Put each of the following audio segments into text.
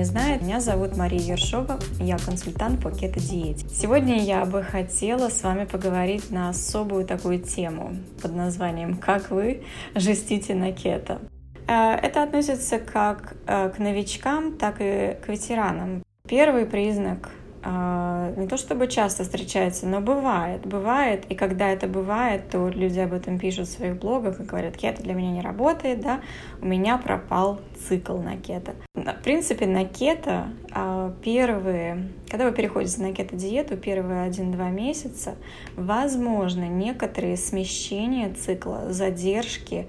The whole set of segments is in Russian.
не знает, меня зовут Мария Ершова, я консультант по кето-диете. Сегодня я бы хотела с вами поговорить на особую такую тему под названием «Как вы жестите на кето?». Э, это относится как э, к новичкам, так и к ветеранам. Первый признак не то чтобы часто встречается, но бывает, бывает, и когда это бывает, то люди об этом пишут в своих блогах и говорят, кето для меня не работает, да, у меня пропал цикл на кето. В принципе, на кето а, первые, когда вы переходите на кето-диету, первые 1-2 месяца, возможно некоторые смещения цикла, задержки,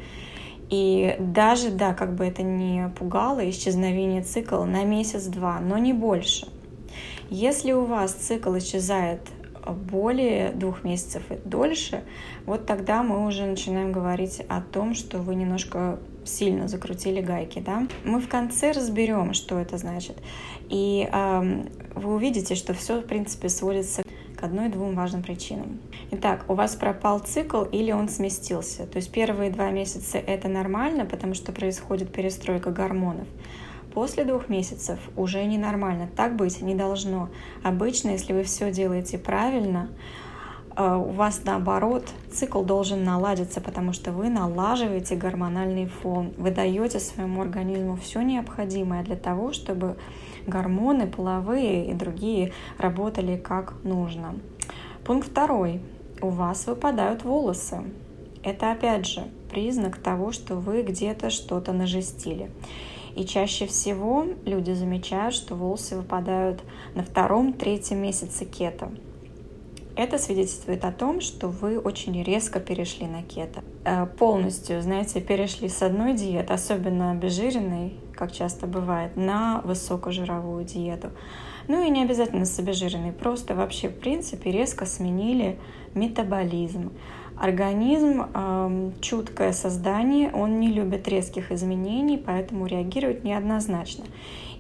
и даже, да, как бы это не пугало, исчезновение цикла на месяц-два, но не больше – если у вас цикл исчезает более двух месяцев и дольше, вот тогда мы уже начинаем говорить о том, что вы немножко сильно закрутили гайки, да. Мы в конце разберем, что это значит, и э, вы увидите, что все в принципе сводится к одной-двум важным причинам. Итак, у вас пропал цикл или он сместился. То есть первые два месяца это нормально, потому что происходит перестройка гормонов. После двух месяцев уже ненормально. Так быть не должно. Обычно, если вы все делаете правильно, э, у вас наоборот цикл должен наладиться, потому что вы налаживаете гормональный фон, вы даете своему организму все необходимое для того, чтобы гормоны половые и другие работали как нужно. Пункт второй. У вас выпадают волосы. Это опять же признак того, что вы где-то что-то нажестили. И чаще всего люди замечают, что волосы выпадают на втором-третьем месяце кето. Это свидетельствует о том, что вы очень резко перешли на кето. Э, полностью, знаете, перешли с одной диеты, особенно обезжиренной, как часто бывает, на высокожировую диету. Ну и не обязательно с обезжиренной, просто вообще в принципе резко сменили метаболизм. Организм э, чуткое создание, он не любит резких изменений, поэтому реагирует неоднозначно.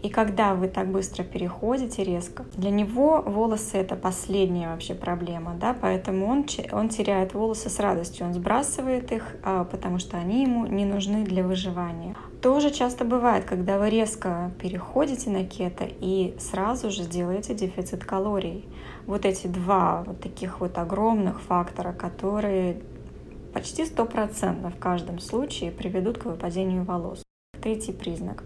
И когда вы так быстро переходите резко, для него волосы это последняя вообще проблема, да, поэтому он, он теряет волосы с радостью, он сбрасывает их, а, потому что они ему не нужны для выживания. Тоже часто бывает, когда вы резко переходите на кето и сразу же делаете дефицит калорий. Вот эти два вот таких вот огромных фактора, которые почти стопроцентно в каждом случае приведут к выпадению волос. Третий признак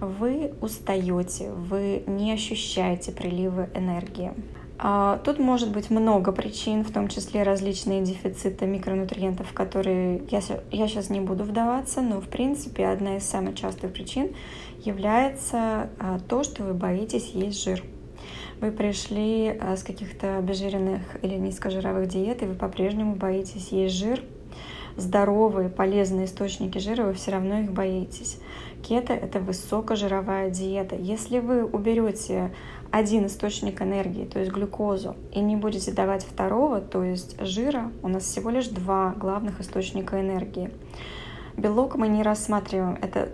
вы устаете, вы не ощущаете приливы энергии. А, тут может быть много причин, в том числе различные дефициты микронутриентов, в которые я, я сейчас не буду вдаваться, но в принципе одна из самых частых причин является а, то, что вы боитесь есть жир. Вы пришли а, с каких-то обезжиренных или низкожировых диет, и вы по-прежнему боитесь есть жир, здоровые, полезные источники жира, вы все равно их боитесь. Кето – это высокожировая диета. Если вы уберете один источник энергии, то есть глюкозу, и не будете давать второго, то есть жира, у нас всего лишь два главных источника энергии. Белок мы не рассматриваем, это,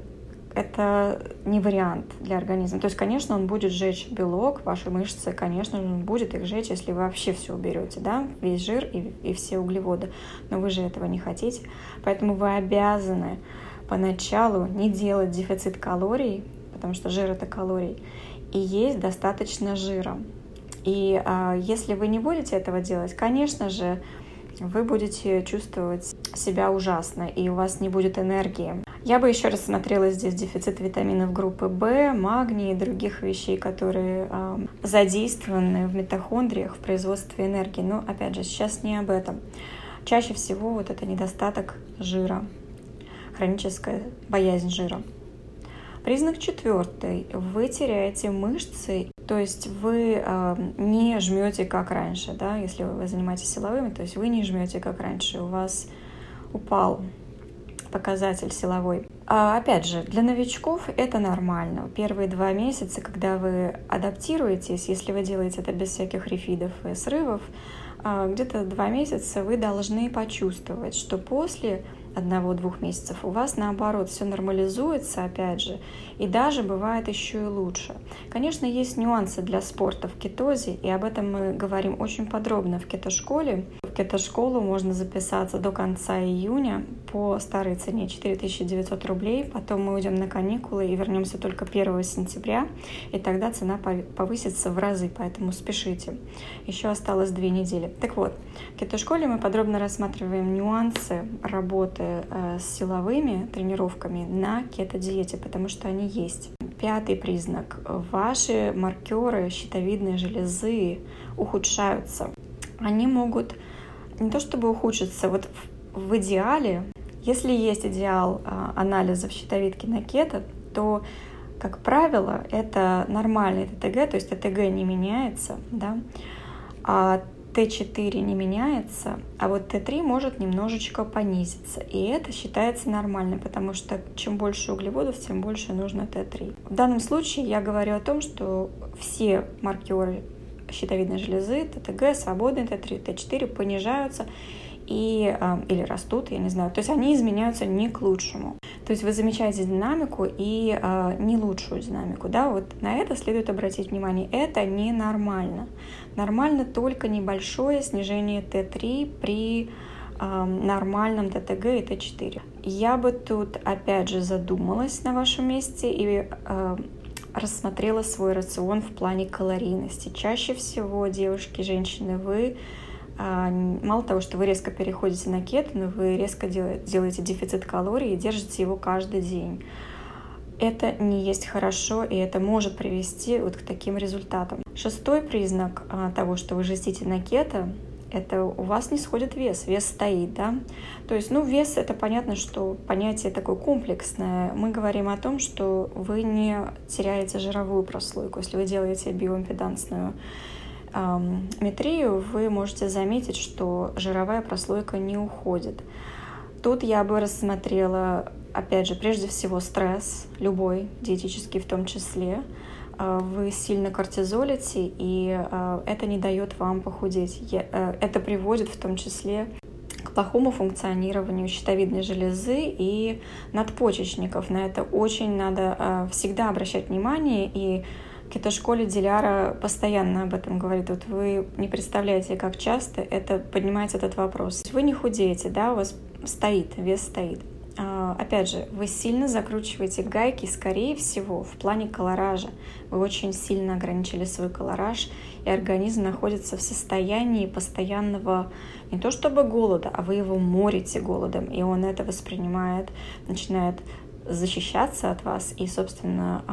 это не вариант для организма. То есть, конечно, он будет сжечь белок, ваши мышцы, конечно он будет их сжечь, если вы вообще все уберете, да, весь жир и, и все углеводы. Но вы же этого не хотите, поэтому вы обязаны поначалу не делать дефицит калорий, потому что жир это калорий, и есть достаточно жира. И а, если вы не будете этого делать, конечно же, вы будете чувствовать себя ужасно, и у вас не будет энергии. Я бы еще рассмотрела здесь дефицит витаминов группы В, магния и других вещей, которые э, задействованы в митохондриях в производстве энергии. Но опять же, сейчас не об этом. Чаще всего вот это недостаток жира хроническая боязнь жира. Признак четвертый. Вы теряете мышцы, то есть вы э, не жмете как раньше, да, если вы занимаетесь силовыми, то есть вы не жмете как раньше, у вас упал показатель силовой. А опять же, для новичков это нормально. Первые два месяца, когда вы адаптируетесь, если вы делаете это без всяких рефидов и срывов, э, где-то два месяца вы должны почувствовать, что после одного-двух месяцев, у вас наоборот все нормализуется, опять же, и даже бывает еще и лучше. Конечно, есть нюансы для спорта в кетозе, и об этом мы говорим очень подробно в кетошколе. В кето-школу можно записаться до конца июня по старой цене 4900 рублей. Потом мы уйдем на каникулы и вернемся только 1 сентября, и тогда цена повысится в разы, поэтому спешите. Еще осталось две недели. Так вот, в кето-школе мы подробно рассматриваем нюансы работы э, с силовыми тренировками на кето-диете, потому что они есть. Пятый признак. Ваши маркеры щитовидной железы ухудшаются. Они могут не то чтобы ухудшиться, вот в, в идеале, если есть идеал а, анализов щитовидки на кето, то, как правило, это нормальный ТТГ, то есть ТТГ не меняется, да, а Т4 не меняется, а вот Т3 может немножечко понизиться. И это считается нормальным, потому что чем больше углеводов, тем больше нужно Т3. В данном случае я говорю о том, что все маркеры щитовидной железы, ТТГ, свободный Т3, Т4 понижаются и, а, или растут, я не знаю. То есть они изменяются не к лучшему. То есть вы замечаете динамику и э, не лучшую динамику. Да? Вот на это следует обратить внимание. Это ненормально. Нормально только небольшое снижение Т3 при э, нормальном ТТГ и Т4. Я бы тут опять же задумалась на вашем месте и рассмотрела свой рацион в плане калорийности. Чаще всего девушки, женщины, вы а, мало того, что вы резко переходите на кето, но вы резко делаете дефицит калорий и держите его каждый день. Это не есть хорошо, и это может привести вот к таким результатам. Шестой признак а, того, что вы жестите на кето, это у вас не сходит вес, вес стоит, да. То есть, ну, вес это понятно, что понятие такое комплексное. Мы говорим о том, что вы не теряете жировую прослойку, если вы делаете биоимпедансную метрию, вы можете заметить, что жировая прослойка не уходит. Тут я бы рассмотрела, опять же, прежде всего стресс, любой, диетический в том числе. А, вы сильно кортизолите, и а, это не дает вам похудеть. Э, это приводит в том числе к плохому функционированию щитовидной железы и надпочечников. На это очень надо всегда обращать внимание и Кето-школе Диляра постоянно об этом говорит. Вот вы не представляете, как часто это поднимается этот вопрос. Вы не худеете, да, у вас стоит, вес стоит. А, опять же, вы сильно закручиваете гайки, скорее всего, в плане колоража. Вы очень сильно ограничили свой колораж, и организм находится в состоянии постоянного не то чтобы голода, а вы его морите голодом, и он это воспринимает, начинает защищаться от вас и, собственно,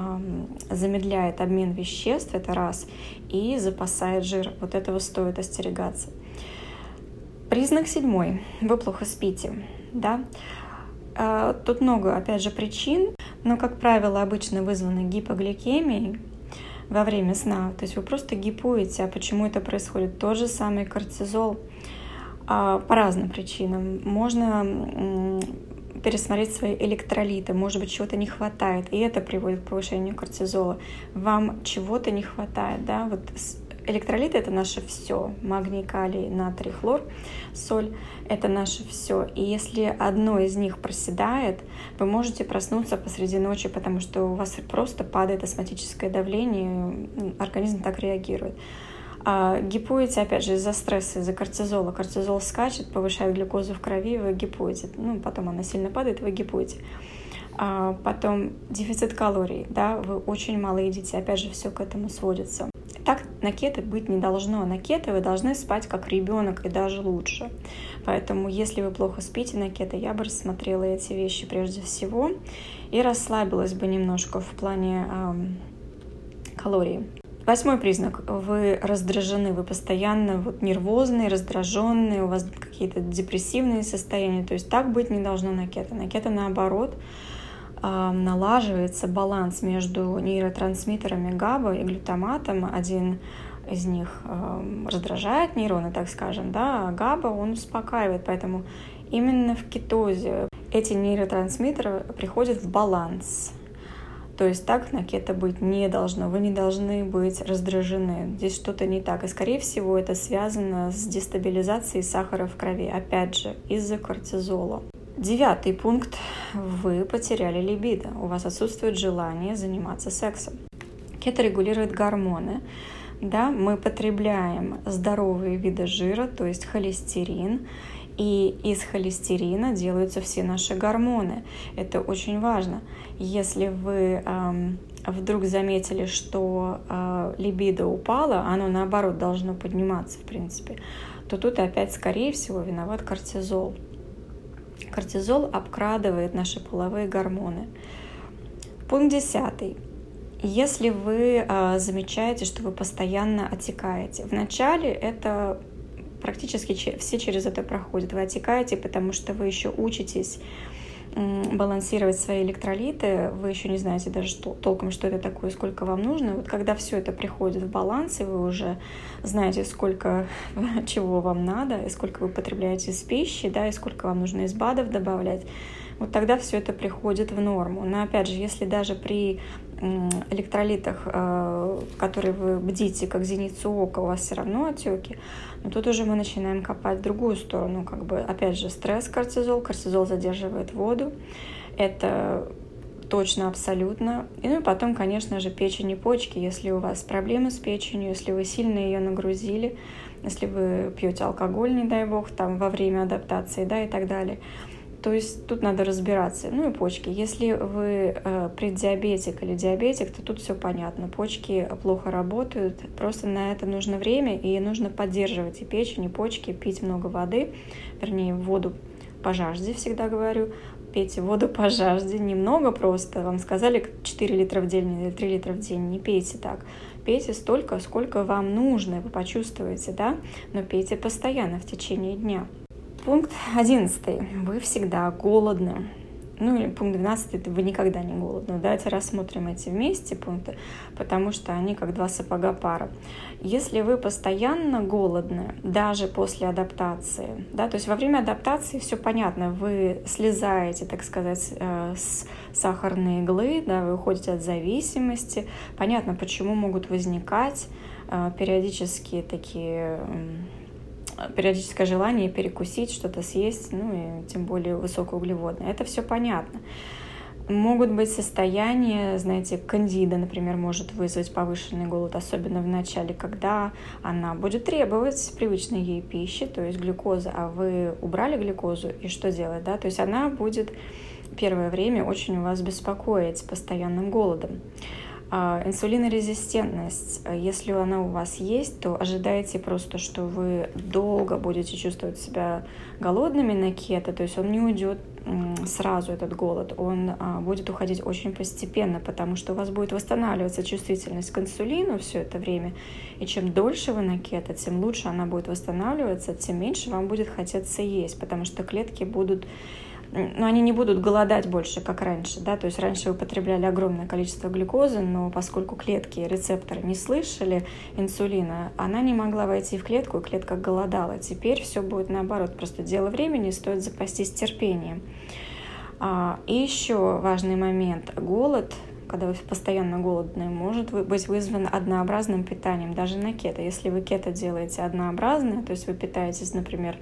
замедляет обмен веществ, это раз, и запасает жир. Вот этого стоит остерегаться. Признак седьмой. Вы плохо спите. Да? А, тут много, опять же, причин, но, как правило, обычно вызваны гипогликемией во время сна. То есть вы просто гипуете. А почему это происходит? Тот же самый кортизол а, по разным причинам. Можно пересмотреть свои электролиты, может быть, чего-то не хватает, и это приводит к повышению кортизола. Вам чего-то не хватает, да, вот электролиты это наше все, магний, калий, натрий, хлор, соль это наше все. И если одно из них проседает, вы можете проснуться посреди ночи, потому что у вас просто падает астматическое давление, организм так реагирует. А гипоите, опять же, из-за стресса, из-за кортизола. Кортизол скачет, повышает глюкозу в крови, вы гипоите. Ну, потом она сильно падает, вы гипоите. А потом дефицит калорий, да, вы очень мало едите, опять же, все к этому сводится. Так на кето быть не должно. На кето вы должны спать как ребенок и даже лучше. Поэтому, если вы плохо спите на кето, я бы рассмотрела эти вещи прежде всего и расслабилась бы немножко в плане эм, калорий. Восьмой признак. Вы раздражены, вы постоянно вот нервозные, раздраженные, у вас какие-то депрессивные состояния. То есть так быть не должно. На кето наоборот налаживается баланс между нейротрансмиттерами ГАБА и глютаматом. Один из них раздражает нейроны, так скажем, да, а ГАБА он успокаивает. Поэтому именно в кетозе эти нейротрансмиттеры приходят в баланс. То есть так на кето быть не должно. Вы не должны быть раздражены. Здесь что-то не так. И, скорее всего, это связано с дестабилизацией сахара в крови. Опять же, из-за кортизола. Девятый пункт. Вы потеряли либидо. У вас отсутствует желание заниматься сексом. Кето регулирует гормоны. да, мы потребляем здоровые виды жира, то есть холестерин, и из холестерина делаются все наши гормоны. Это очень важно. Если вы эм, вдруг заметили, что э, либидо упало, оно наоборот должно подниматься, в принципе, то тут опять, скорее всего, виноват кортизол. Кортизол обкрадывает наши половые гормоны. Пункт десятый. Если вы э, замечаете, что вы постоянно отекаете, вначале это практически все через это проходят. Вы отекаете, потому что вы еще учитесь балансировать свои электролиты, вы еще не знаете даже что, толком, что это такое, сколько вам нужно. Вот когда все это приходит в баланс, и вы уже знаете, сколько чего вам надо, и сколько вы потребляете из пищи, да, и сколько вам нужно из БАДов добавлять, вот тогда все это приходит в норму. Но опять же, если даже при электролитах, э, которые вы бдите, как зеницу ока, у вас все равно отеки, но тут уже мы начинаем копать в другую сторону. Как бы, опять же, стресс, кортизол. Кортизол задерживает воду. Это точно, абсолютно. И, ну и потом, конечно же, печень и почки. Если у вас проблемы с печенью, если вы сильно ее нагрузили, если вы пьете алкоголь, не дай бог, там во время адаптации, да, и так далее – то есть тут надо разбираться. Ну и почки. Если вы э, преддиабетик или диабетик, то тут все понятно. Почки плохо работают. Просто на это нужно время и нужно поддерживать и печень, и почки, пить много воды, вернее воду по жажде всегда говорю. Пейте воду по жажде, немного просто. Вам сказали 4 литра в день или 3 литра в день. Не пейте так. Пейте столько, сколько вам нужно, вы почувствуете, да? Но пейте постоянно в течение дня. Пункт 11. Вы всегда голодны. Ну или пункт 12, вы никогда не голодны. Давайте рассмотрим эти вместе пункты, потому что они как два сапога пара. Если вы постоянно голодны, даже после адаптации, да, то есть во время адаптации все понятно, вы слезаете, так сказать, э, с сахарной иглы, да, вы уходите от зависимости. Понятно, почему могут возникать э, периодические такие периодическое желание перекусить, что-то съесть, ну и тем более высокоуглеводное. Это все понятно. Могут быть состояния, знаете, кандида, например, может вызвать повышенный голод, особенно в начале, когда она будет требовать привычной ей пищи, то есть глюкоза, а вы убрали глюкозу, и что делать, да? То есть она будет первое время очень вас беспокоить постоянным голодом. А, инсулинорезистентность, э, если она у вас есть, то ожидайте просто, что вы долго будете чувствовать себя голодными на кето, то есть он не уйдет сразу, этот голод, он а, будет уходить очень постепенно, потому что у вас будет восстанавливаться чувствительность к инсулину все это время, и чем дольше вы на кето, тем лучше она будет восстанавливаться, тем меньше вам будет хотеться есть, потому что клетки будут но они не будут голодать больше, как раньше, да, то есть раньше употребляли огромное количество глюкозы, но поскольку клетки, рецепторы не слышали инсулина, она не могла войти в клетку, и клетка голодала. Теперь все будет наоборот, просто дело времени, стоит запастись терпением. А, и еще важный момент. Голод когда вы постоянно голодные, может быть вызван однообразным питанием, даже на кето. Если вы кето делаете однообразное, то есть вы питаетесь, например,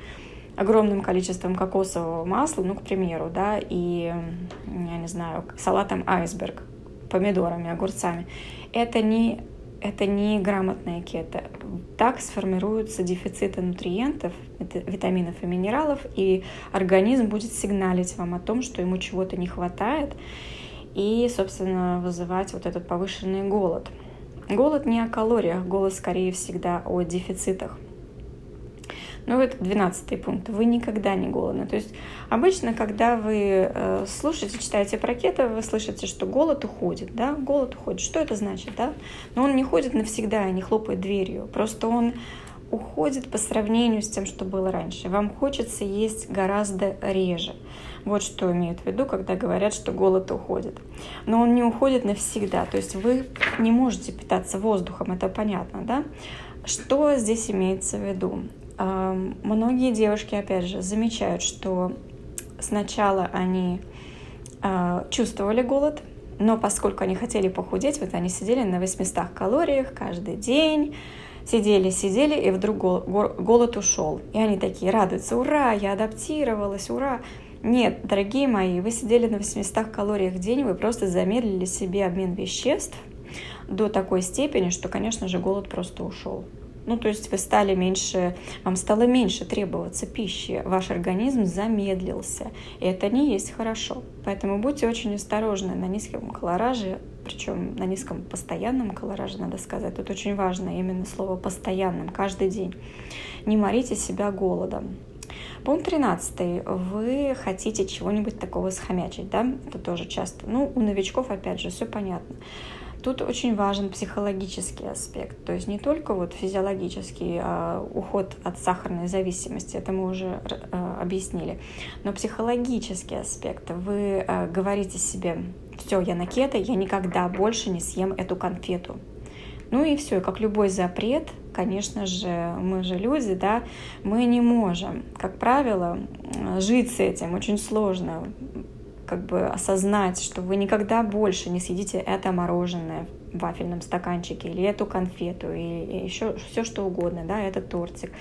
огромным количеством кокосового масла, ну, к примеру, да, и, я не знаю, салатом айсберг, помидорами, огурцами, это не, это не грамотная кето. Так сформируются дефициты нутриентов, витаминов и минералов, и организм будет сигналить вам о том, что ему чего-то не хватает, и, собственно, вызывать вот этот повышенный голод. Голод не о калориях, голод скорее всегда о дефицитах. Ну, это 12 пункт. Вы никогда не голодны. То есть обычно, когда вы э, слушаете, читаете про кето, вы слышите, что голод уходит, да, голод уходит. Что это значит, да? Но он не ходит навсегда и не хлопает дверью. Просто он уходит по сравнению с тем, что было раньше. Вам хочется есть гораздо реже. Вот что имеют в виду, когда говорят, что голод уходит. Но он не уходит навсегда. То есть вы не можете питаться воздухом, это понятно, да? Что здесь имеется в виду? Многие девушки, опять же, замечают, что сначала они а, чувствовали голод, но поскольку они хотели похудеть, вот они сидели на 800 калориях каждый день, сидели, сидели, и вдруг голод ушел. И они такие радуются, ура, я адаптировалась, ура. Нет, дорогие мои, вы сидели на 800 калориях в день, вы просто замедлили себе обмен веществ – до такой степени, что, конечно же, голод просто ушел. Ну, то есть вы стали меньше, вам стало меньше требоваться пищи, ваш организм замедлился, и это не есть хорошо. Поэтому будьте очень осторожны на низком колораже, причем на низком постоянном колораже, надо сказать. Тут очень важно именно слово «постоянным», каждый день. Не морите себя голодом. Пункт 13. Вы хотите чего-нибудь такого схомячить, да? Это тоже часто. Ну, у новичков, опять же, все понятно. Тут очень важен психологический аспект, то есть не только вот физиологический а уход от сахарной зависимости, это мы уже а, объяснили, но психологический аспект. Вы а, говорите себе, все, я на кето, я никогда больше не съем эту конфету. Ну и все, как любой запрет, конечно же, мы же люди, да, мы не можем, как правило, жить с этим очень сложно, как бы осознать, что вы никогда больше не съедите это мороженое в вафельном стаканчике, или эту конфету, или еще все что угодно, да, этот тортик.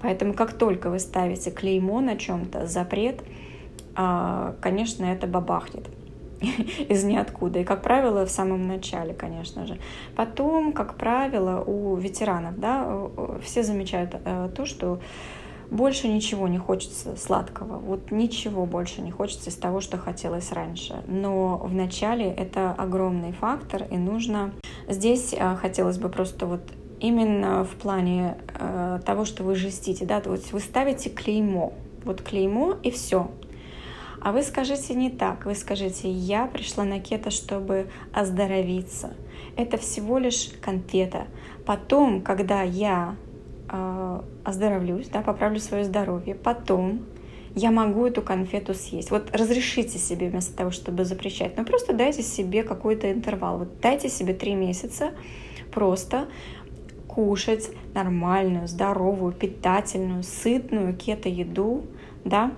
Поэтому как только вы ставите клеймо на чем-то, запрет, а, конечно, это бабахнет из ниоткуда. И, как правило, в самом начале, конечно же. Потом, как правило, у ветеранов, да, все замечают э, то, что больше ничего не хочется сладкого. Вот ничего больше не хочется из того, что хотелось раньше. Но в начале это огромный фактор, и нужно... Здесь э, хотелось бы просто вот именно в плане э, того, что вы жестите, да, то есть вы ставите клеймо, вот клеймо и все, а вы скажите не так. Вы скажите, я пришла на кето, чтобы оздоровиться. Это всего лишь конфета. Потом, когда я оздоровлюсь, да, поправлю свое здоровье, потом я могу эту конфету съесть. Вот разрешите себе вместо того, чтобы запрещать. Но просто дайте себе какой-то интервал. Вот дайте себе три месяца просто кушать нормальную, здоровую, питательную, сытную кето-еду, да,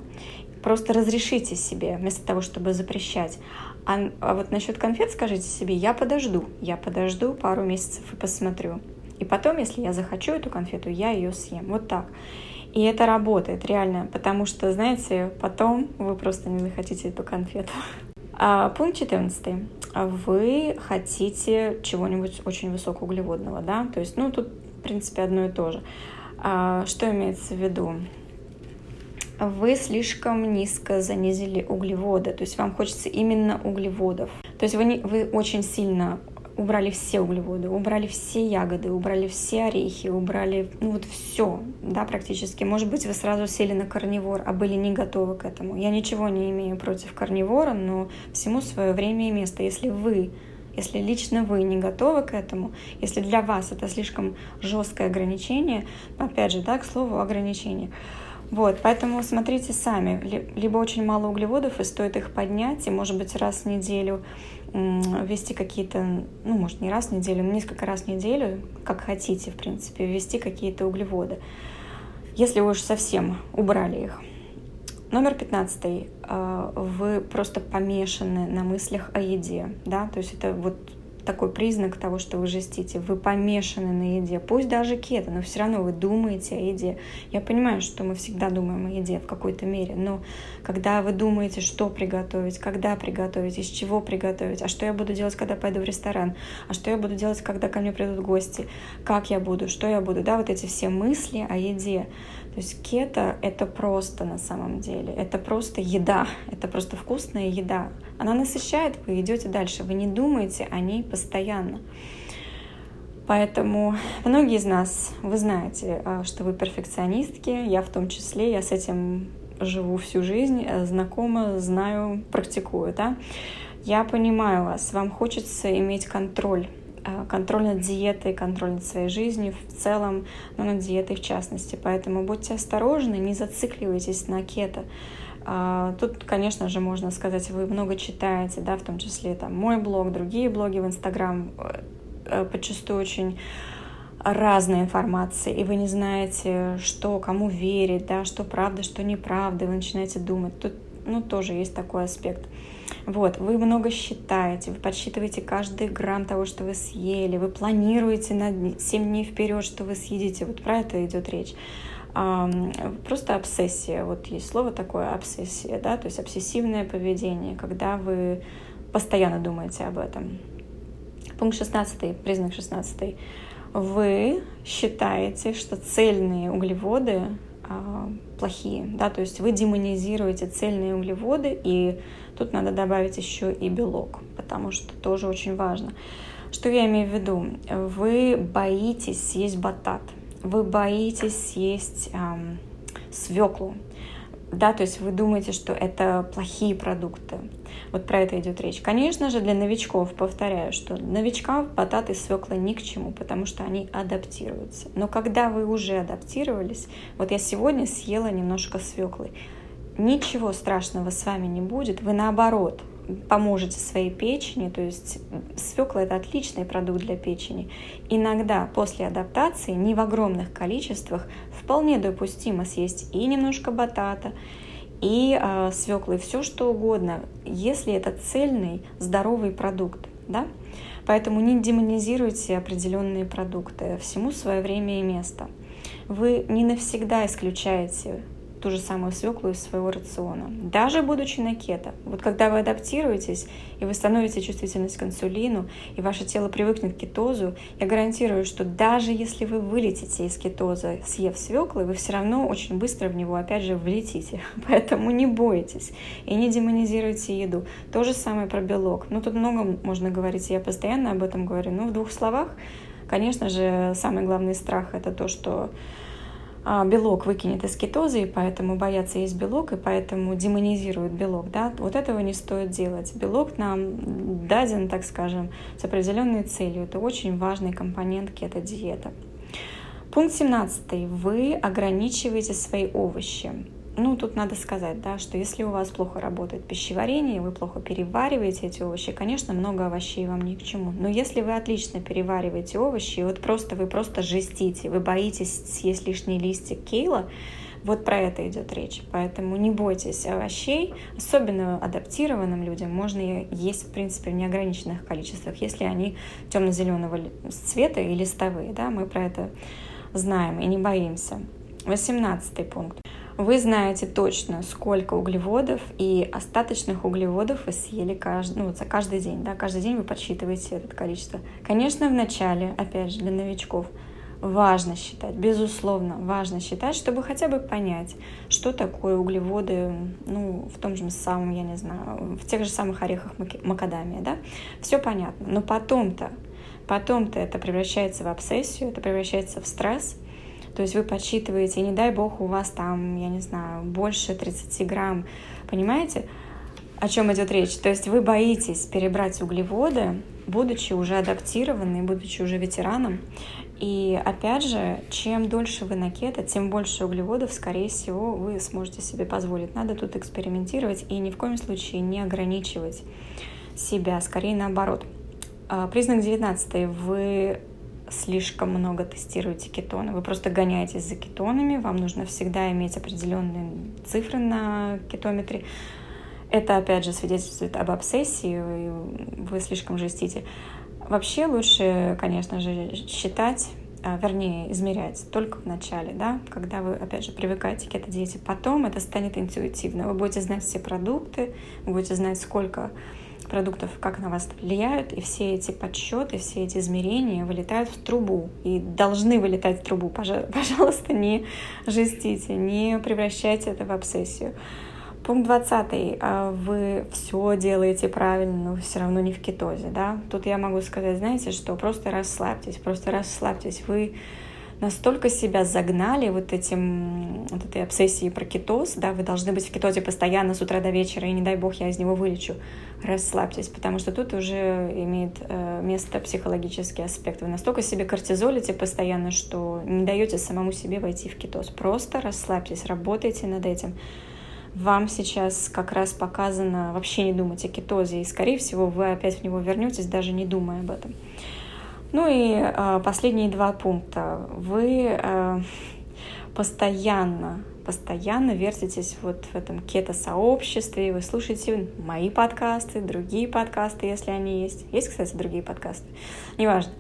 Просто разрешите себе, вместо того, чтобы запрещать. А, а вот насчет конфет скажите себе, я подожду, я подожду пару месяцев и посмотрю. И потом, если я захочу эту конфету, я ее съем. Вот так. И это работает реально, потому что, знаете, потом вы просто не захотите эту конфету. А, пункт 14. Вы хотите чего-нибудь очень высокоуглеводного, да? То есть, ну, тут, в принципе, одно и то же. А, что имеется в виду? вы слишком низко занизили углеводы, то есть вам хочется именно углеводов. То есть вы, не, вы очень сильно убрали все углеводы, убрали все ягоды, убрали все орехи, убрали, ну вот все, да, практически. Может быть, вы сразу сели на карнивор, а были не готовы к этому. Я ничего не имею против карнивора, но всему свое время и место. Если вы если лично вы не готовы к этому, если для вас это слишком жесткое ограничение, опять же, да, к слову, ограничение, вот, поэтому смотрите сами. Либо очень мало углеводов, и стоит их поднять, и, может быть, раз в неделю ввести какие-то, ну, может, не раз в неделю, но несколько раз в неделю, как хотите, в принципе, ввести какие-то углеводы, если вы уж совсем убрали их. Номер 15. А, вы просто помешаны на мыслях о еде, да, то есть это вот такой признак того, что вы жестите. Вы помешаны на еде. Пусть даже кето, но все равно вы думаете о еде. Я понимаю, что мы всегда думаем о еде в какой-то мере, но когда вы думаете, что приготовить, когда приготовить, из чего приготовить, а что я буду делать, когда пойду в ресторан, а что я буду делать, когда ко мне придут гости, как я буду, что я буду, да, вот эти все мысли о еде. То есть кето — это просто на самом деле, это просто еда, это просто вкусная еда. Она насыщает, вы идете дальше, вы не думаете о ней постоянно. Поэтому многие из нас, вы знаете, а, что вы перфекционистки, я в том числе, я с этим живу всю жизнь, э, знакома, знаю, практикую, да. Я понимаю вас, вам хочется иметь контроль. Э, контроль над диетой, контроль над своей жизнью в целом, но над диетой в частности. Поэтому будьте осторожны, не зацикливайтесь на кето. А, тут, конечно же, можно сказать, вы много читаете, да, в том числе там мой блог, другие блоги в Инстаграм, э, э, подчастую очень разной информации, и вы не знаете, что кому верить, да, что правда, что неправда, вы начинаете думать. Тут, ну, тоже есть такой аспект. Вот, вы много считаете, вы подсчитываете каждый грамм того, что вы съели, вы планируете на 7 дней вперед, что вы съедите. Вот про это идет речь. Просто обсессия. Вот есть слово такое обсессия, да, то есть обсессивное поведение, когда вы постоянно думаете об этом. Пункт 16, признак 16. Вы считаете, что цельные углеводы плохие, да, то есть вы демонизируете цельные углеводы, и тут надо добавить еще и белок, потому что тоже очень важно. Что я имею в виду? Вы боитесь съесть батат, вы боитесь съесть эм, свеклу, да, то есть вы думаете, что это плохие продукты. Вот про это идет речь. Конечно же, для новичков, повторяю, что новичкам бататы и свекла ни к чему, потому что они адаптируются. Но когда вы уже адаптировались, вот я сегодня съела немножко свеклы, ничего страшного с вами не будет, вы наоборот поможете своей печени, то есть свекла это отличный продукт для печени. Иногда после адаптации, не в огромных количествах, вполне допустимо съесть и немножко батата, и э, свеклы, все что угодно, если это цельный, здоровый продукт. Да? Поэтому не демонизируйте определенные продукты, всему свое время и место. Вы не навсегда исключаете ту же самую свеклу из своего рациона, даже будучи на кето. Вот когда вы адаптируетесь, и вы становите чувствительность к инсулину, и ваше тело привыкнет к кетозу, я гарантирую, что даже если вы вылетите из кетоза, съев свеклы, вы все равно очень быстро в него опять же влетите. Поэтому не бойтесь и не демонизируйте еду. То же самое про белок. Ну, тут много можно говорить, я постоянно об этом говорю. Но в двух словах, конечно же, самый главный страх — это то, что белок выкинет из кетозы, и поэтому боятся есть белок, и поэтому демонизируют белок. Да? Вот этого не стоит делать. Белок нам даден, так скажем, с определенной целью. Это очень важный компонент кето-диеты. Пункт 17. Вы ограничиваете свои овощи. Ну, тут надо сказать, да, что если у вас плохо работает пищеварение, вы плохо перевариваете эти овощи, конечно, много овощей вам ни к чему. Но если вы отлично перевариваете овощи, вот просто вы просто жестите, вы боитесь съесть лишний листик кейла, вот про это идет речь. Поэтому не бойтесь овощей, особенно адаптированным людям можно есть, в принципе, в неограниченных количествах, если они темно-зеленого цвета и листовые. Да? Мы про это знаем и не боимся. 18 пункт. Вы знаете точно, сколько углеводов и остаточных углеводов вы съели каждый, ну, за каждый день. Да? Каждый день вы подсчитываете это количество. Конечно, в начале, опять же, для новичков, важно считать, безусловно, важно считать, чтобы хотя бы понять, что такое углеводы, ну, в том же самом, я не знаю, в тех же самых орехах макадамия, да, все понятно. Но потом-то, потом-то это превращается в обсессию, это превращается в стресс, то есть вы подсчитываете, не дай бог у вас там, я не знаю, больше 30 грамм. Понимаете, о чем идет речь? То есть вы боитесь перебрать углеводы, будучи уже адаптированным, будучи уже ветераном. И опять же, чем дольше вы на кето, тем больше углеводов, скорее всего, вы сможете себе позволить. Надо тут экспериментировать и ни в коем случае не ограничивать себя, скорее наоборот. А, признак 19. Вы слишком много тестируете кетоны. Вы просто гоняетесь за кетонами, вам нужно всегда иметь определенные цифры на кетометре. Это, опять же, свидетельствует об обсессии, вы слишком жестите. Вообще лучше, конечно же, считать, а, вернее, измерять только в начале, да, когда вы, опять же, привыкаете к этой диете. Потом это станет интуитивно. Вы будете знать все продукты, вы будете знать, сколько продуктов, как на вас влияют, и все эти подсчеты, все эти измерения вылетают в трубу и должны вылетать в трубу. Пожалуйста, не жестите, не превращайте это в обсессию. Пункт 20. А вы все делаете правильно, но все равно не в кетозе. Да? Тут я могу сказать, знаете, что просто расслабьтесь, просто расслабьтесь. Вы настолько себя загнали вот этим, вот этой обсессией про кетоз, да, вы должны быть в кетозе постоянно с утра до вечера, и не дай бог я из него вылечу. Расслабьтесь, потому что тут уже имеет э, место психологический аспект. Вы настолько себе кортизолите постоянно, что не даете самому себе войти в кетоз. Просто расслабьтесь, работайте над этим. Вам сейчас как раз показано вообще не думать о кетозе, и, скорее всего, вы опять в него вернетесь, даже не думая об этом. Ну и э, последние два пункта. Вы э, постоянно, постоянно вертитесь вот в этом кето-сообществе, вы слушаете мои подкасты, другие подкасты, если они есть. Есть, кстати, другие подкасты, неважно.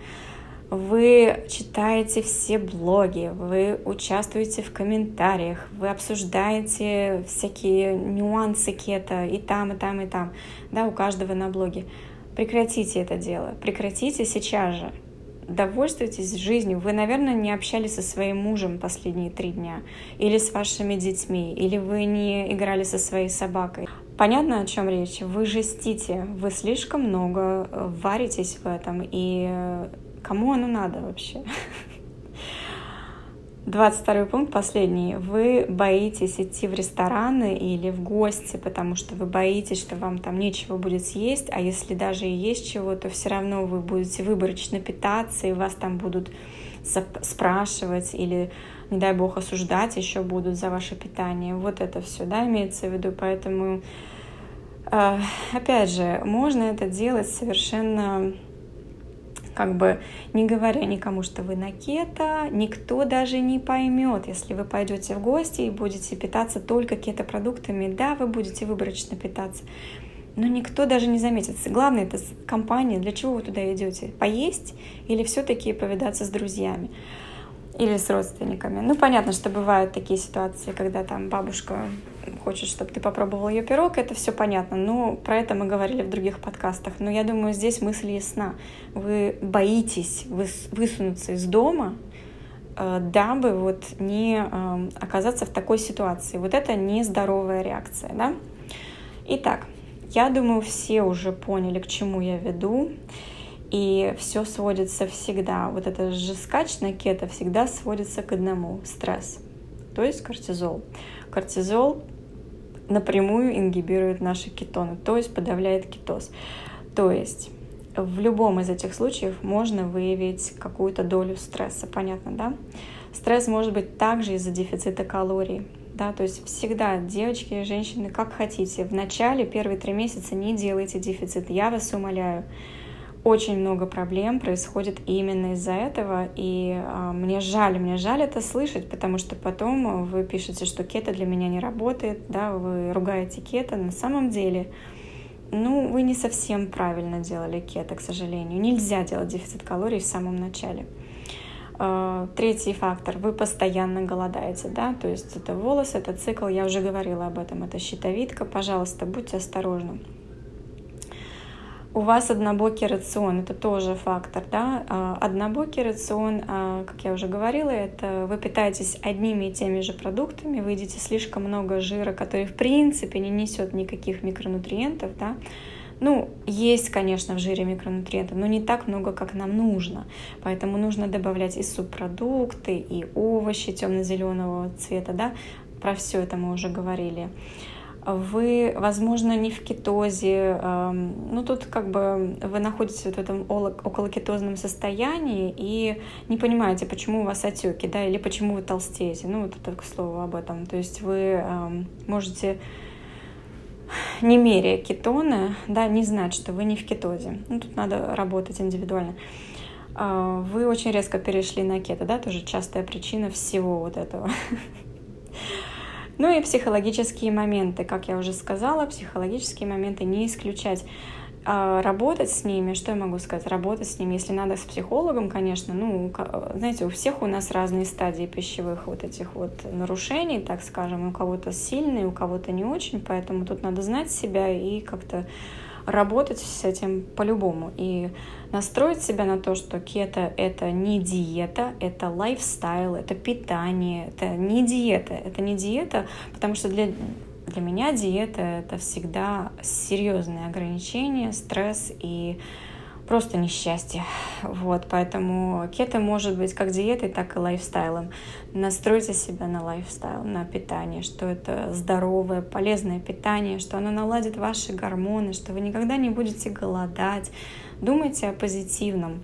Вы читаете все блоги, вы участвуете в комментариях, вы обсуждаете всякие нюансы кето и там, и там, и там, да, у каждого на блоге Прекратите это дело, прекратите сейчас же. Довольствуйтесь жизнью. Вы, наверное, не общались со своим мужем последние три дня, или с вашими детьми, или вы не играли со своей собакой. Понятно, о чем речь? Вы жестите, вы слишком много варитесь в этом, и кому оно надо вообще? 22 пункт, последний. Вы боитесь идти в рестораны или в гости, потому что вы боитесь, что вам там нечего будет съесть, а если даже и есть чего, то все равно вы будете выборочно питаться, и вас там будут спрашивать или, не дай бог, осуждать еще будут за ваше питание. Вот это все, да, имеется в виду. Поэтому, э, опять же, можно это делать совершенно как бы не говоря никому, что вы на кето, никто даже не поймет, если вы пойдете в гости и будете питаться только кето-продуктами. Да, вы будете выборочно питаться, но никто даже не заметит. Главное, это компания, для чего вы туда идете? Поесть или все-таки повидаться с друзьями? или с родственниками. Ну, понятно, что бывают такие ситуации, когда там бабушка хочет, чтобы ты попробовал ее пирог, это все понятно. Но про это мы говорили в других подкастах. Но я думаю, здесь мысль ясна. Вы боитесь высунуться из дома, э, дабы вот не эм, оказаться в такой ситуации. Вот это нездоровая реакция, да? Итак, я думаю, все уже поняли, к чему я веду. И все сводится всегда, вот это же скач на кето всегда сводится к одному — стресс, то есть кортизол. Кортизол напрямую ингибирует наши кетоны, то есть подавляет кетоз. То есть в любом из этих случаев можно выявить какую-то долю стресса, понятно, да? Стресс может быть также из-за дефицита калорий, да, то есть всегда, девочки и женщины, как хотите, в начале, первые три месяца не делайте дефицит, я вас умоляю, очень много проблем происходит именно из-за этого, и э, мне жаль, мне жаль это слышать, потому что потом вы пишете, что кето для меня не работает, да, вы ругаете кето, на самом деле, ну, вы не совсем правильно делали кето, к сожалению. Нельзя делать дефицит калорий в самом начале. Э, третий фактор, вы постоянно голодаете, да, то есть это волос, это цикл, я уже говорила об этом, это щитовидка, пожалуйста, будьте осторожны у вас однобокий рацион, это тоже фактор, да. А, однобокий рацион, а, как я уже говорила, это вы питаетесь одними и теми же продуктами, вы едите слишком много жира, который в принципе не несет никаких микронутриентов, да. Ну, есть, конечно, в жире микронутриентов, но не так много, как нам нужно. Поэтому нужно добавлять и субпродукты, и овощи темно-зеленого цвета, да. Про все это мы уже говорили вы, возможно, не в кетозе, ну тут как бы вы находитесь в этом околокетозном состоянии и не понимаете, почему у вас отеки, да, или почему вы толстеете, ну вот это к слову об этом, то есть вы можете не меряя кетоны, да, не знать, что вы не в кетозе. Ну, тут надо работать индивидуально. А, вы очень резко перешли на кето, да, тоже частая причина всего вот этого. Ну и психологические моменты, как я уже сказала, психологические моменты не исключать. А работать с ними, что я могу сказать, работать с ними, если надо с психологом, конечно, ну, знаете, у всех у нас разные стадии пищевых вот этих вот нарушений, так скажем, у кого-то сильные, у кого-то не очень, поэтому тут надо знать себя и как-то работать с этим по-любому и настроить себя на то, что кето — это не диета, это lifestyle, это питание, это не диета, это не диета, потому что для для меня диета — это всегда серьезные ограничения, стресс и просто несчастье. Вот, поэтому кето может быть как диетой, так и lifestyle ом. Настройте себя на lifestyle, на питание, что это здоровое, полезное питание, что оно наладит ваши гормоны, что вы никогда не будете голодать. Думайте о позитивном.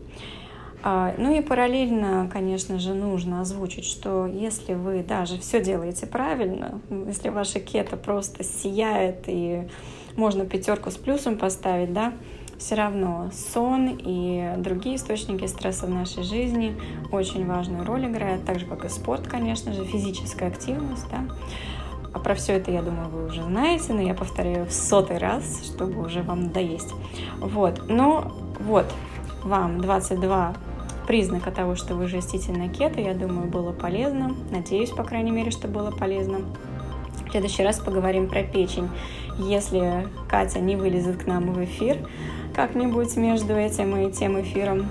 А, ну и параллельно, конечно же, нужно озвучить, что если вы даже все делаете правильно, если ваша кето просто сияет и можно пятерку с плюсом поставить, да, все равно сон и другие источники стресса в нашей жизни очень важную роль играют, так же как и спорт, конечно же, физическая активность, да. А про все это, я думаю, вы уже знаете, но я повторяю в сотый раз, чтобы уже вам надоесть. Вот, но вот, вам 22 признака того, что вы жестите на кето, я думаю, было полезно. Надеюсь, по крайней мере, что было полезно. В следующий раз поговорим про печень. Если Катя не вылезет к нам в эфир, как-нибудь между этим и тем эфиром.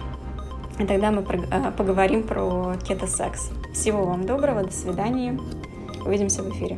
И тогда мы э, поговорим про кето-секс. Всего вам доброго, до свидания. Увидимся в эфире.